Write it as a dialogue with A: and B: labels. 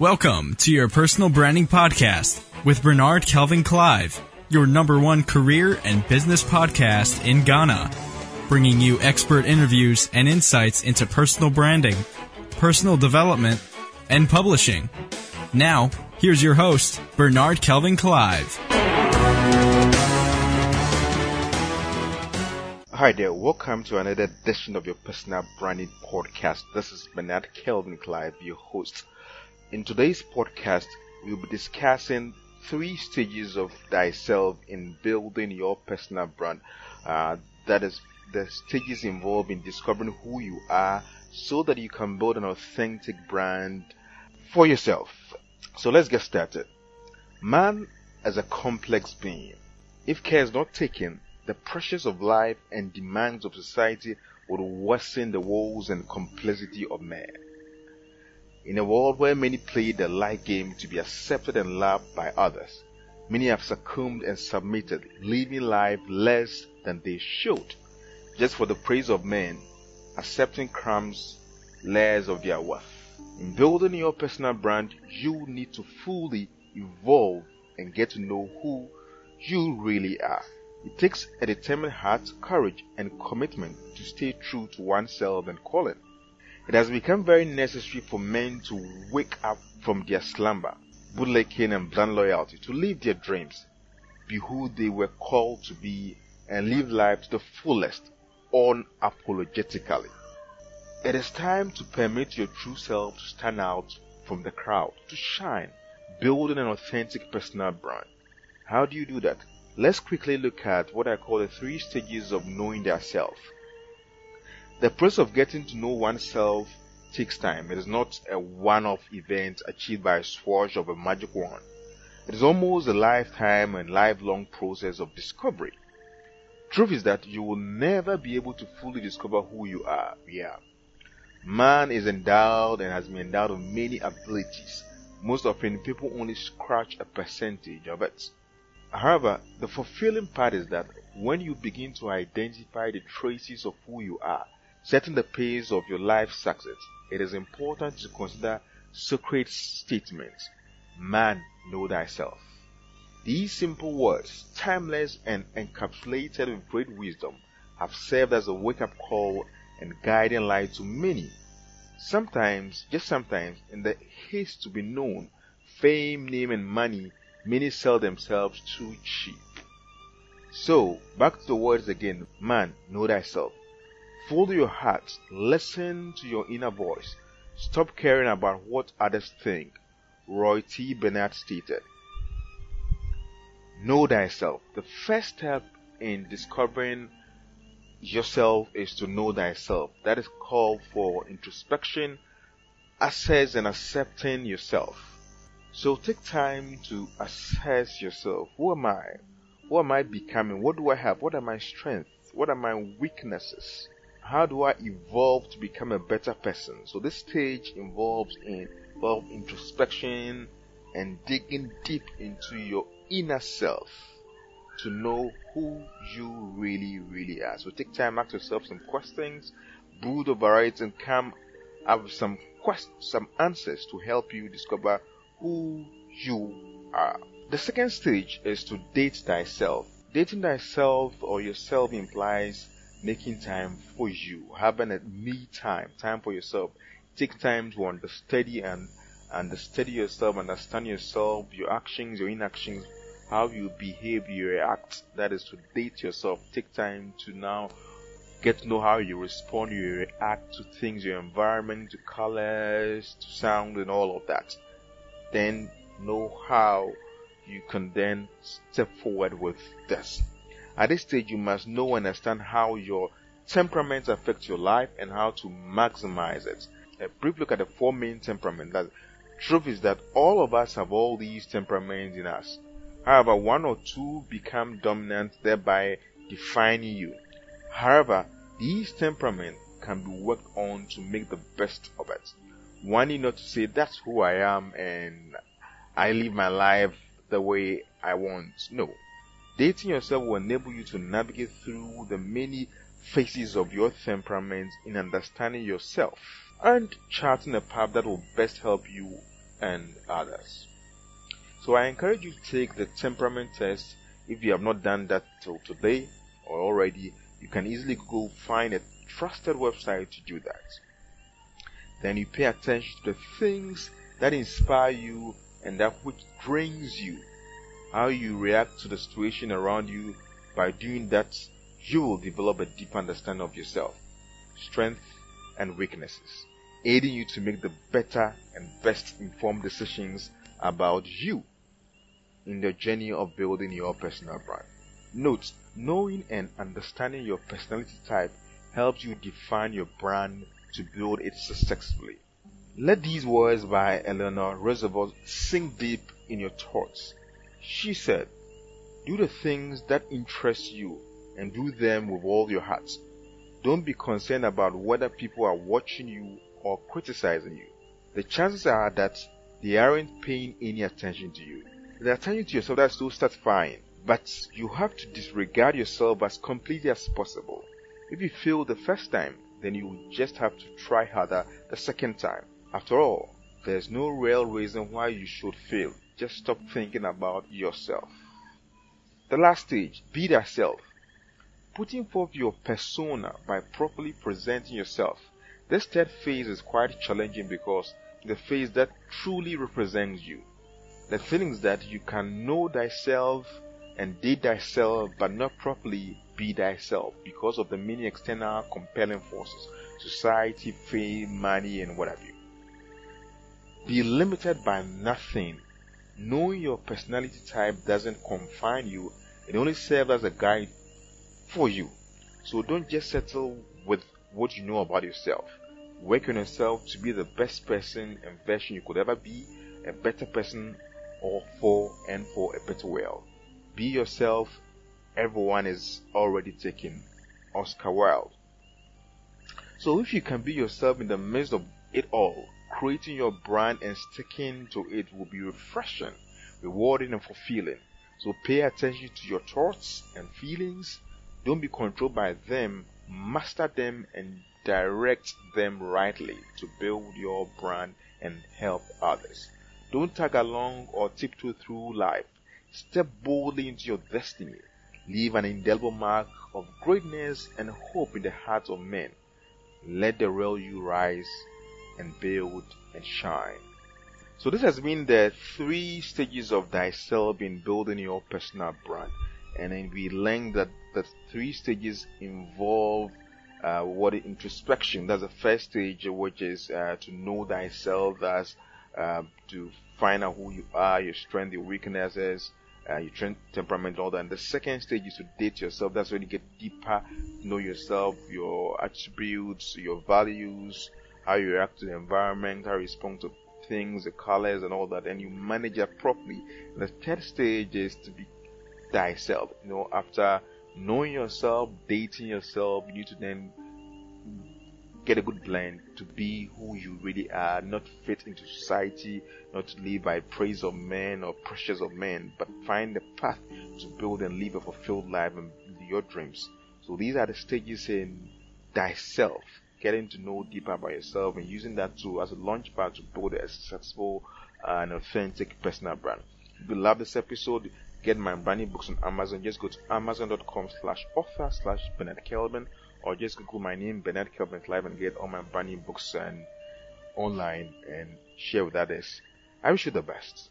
A: Welcome to your personal branding podcast with Bernard Kelvin Clive, your number one career and business podcast in Ghana, bringing you expert interviews and insights into personal branding, personal development, and publishing. Now, here's your host, Bernard Kelvin Clive.
B: Hi there, welcome to another edition of your personal branding podcast. This is Bernard Kelvin Clive, your host. In today's podcast, we'll be discussing three stages of thyself in building your personal brand. Uh, that is, the stages involved in discovering who you are so that you can build an authentic brand for yourself. So let's get started. Man is a complex being. If care is not taken, the pressures of life and demands of society would worsen the woes and complexity of man. In a world where many play the light game to be accepted and loved by others, many have succumbed and submitted, living life less than they should, just for the praise of men, accepting crumbs less of their worth. In building your personal brand, you need to fully evolve and get to know who you really are. It takes a determined heart, courage, and commitment to stay true to oneself and calling. It has become very necessary for men to wake up from their slumber, bootlicking and blind loyalty, to live their dreams, be who they were called to be, and live life to the fullest, unapologetically. It is time to permit your true self to stand out from the crowd, to shine, building an authentic personal brand. How do you do that? Let's quickly look at what I call the three stages of knowing thyself. The process of getting to know oneself takes time. It is not a one-off event achieved by a swash of a magic wand. It is almost a lifetime and lifelong process of discovery. Truth is that you will never be able to fully discover who you are. Yeah. Man is endowed and has been endowed with many abilities. Most often people only scratch a percentage of it. However, the fulfilling part is that when you begin to identify the traces of who you are, setting the pace of your life success, it is important to consider Socrates' statement, Man, know thyself. These simple words, timeless and encapsulated with great wisdom, have served as a wake-up call and guiding light to many. Sometimes, just sometimes, in the haste to be known, fame, name, and money, many sell themselves too cheap. So, back to the words again, man, know thyself. Follow your heart. Listen to your inner voice. Stop caring about what others think. Roy T. Bennett stated. Know thyself. The first step in discovering yourself is to know thyself. That is called for introspection, assess and accepting yourself. So take time to assess yourself. Who am I? Who am I becoming? What do I have? What are my strengths? What are my weaknesses? How do I evolve to become a better person? So this stage involves in involve introspection and digging deep into your inner self to know who you really, really are. So take time, ask yourself some questions, brood over it, and come up with some quest, some answers to help you discover who you are. The second stage is to date thyself. Dating thyself or yourself implies making time for you, having a me time, time for yourself. Take time to understudy and understudy yourself, understand yourself, your actions, your inactions, how you behave, you react. That is to date yourself. Take time to now get to know how you respond, you react to things, your environment, to colors, to sound, and all of that. Then know how you can then step forward with this. At this stage, you must know and understand how your temperament affect your life and how to maximize it. A brief look at the four main temperaments. The truth is that all of us have all these temperaments in us. However, one or two become dominant, thereby defining you. However, these temperaments can be worked on to make the best of it. One need not to say that's who I am and I live my life the way I want. No. Dating yourself will enable you to navigate through the many phases of your temperament in understanding yourself and charting a path that will best help you and others. So I encourage you to take the temperament test. If you have not done that till today or already, you can easily go find a trusted website to do that. Then you pay attention to the things that inspire you and that which drains you. How you react to the situation around you. By doing that, you will develop a deep understanding of yourself, strength, and weaknesses, aiding you to make the better and best informed decisions about you in the journey of building your personal brand. Note, knowing and understanding your personality type helps you define your brand to build it successfully. Let these words by Eleanor Roosevelt sink deep in your thoughts. She said, Do the things that interest you and do them with all your heart. Don't be concerned about whether people are watching you or criticizing you. The chances are that they aren't paying any attention to you. The attention to yourself that's still satisfying, but you have to disregard yourself as completely as possible. If you fail the first time, then you will just have to try harder the second time. After all, there's no real reason why you should fail. Just stop thinking about yourself. The last stage, be thyself. Putting forth your persona by properly presenting yourself. This third phase is quite challenging because the phase that truly represents you. The feelings that you can know thyself and date thyself but not properly be thyself because of the many external compelling forces, society, fame, money, and what have you. Be limited by nothing. Knowing your personality type doesn't confine you, it only serves as a guide for you. So don't just settle with what you know about yourself. Work on yourself to be the best person and version you could ever be, a better person, or for and for a better world. Be yourself. Everyone is already taken. Oscar Wilde. So if you can be yourself in the midst of it all, creating your brand and sticking to it will be refreshing, rewarding, and fulfilling. So pay attention to your thoughts and feelings. Don't be controlled by them. Master them and direct them rightly to build your brand and help others. Don't tag along or tiptoe through life. Step boldly into your destiny. Leave an indelible mark of greatness and hope in the hearts of men. Let the real you rise and build and shine. So this has been the three stages of thyself in building your personal brand. And then we learned that the three stages involve uh, what introspection. That's the first stage, which is uh, to know thyself. That's uh, to find out who you are, your strength, your weaknesses, uh, your trend, temperament, all that. And the second stage is to date yourself. That's when you get deeper, know yourself, your attributes, your values, how you react to the environment, how you respond to things, the colors, and all that. And you manage it properly. And the third stage is to be thyself. You know, after knowing yourself, dating yourself, you need to then get a good blend to be who you really are, not fit into society, not to live by praise of men or pressures of men, but find the path to build and live a fulfilled life and your dreams. So these are the stages in thyself, getting to know deeper about yourself and using that tool as a launch pad to build a successful uh, and authentic personal brand. If you love this episode, get my branding books on Amazon. Just go to amazon.com slash author slash Bernard Kelvin or just Google my name, Bernard Kelvin Clive, and get all my branding books and online and share with others. I wish you the best.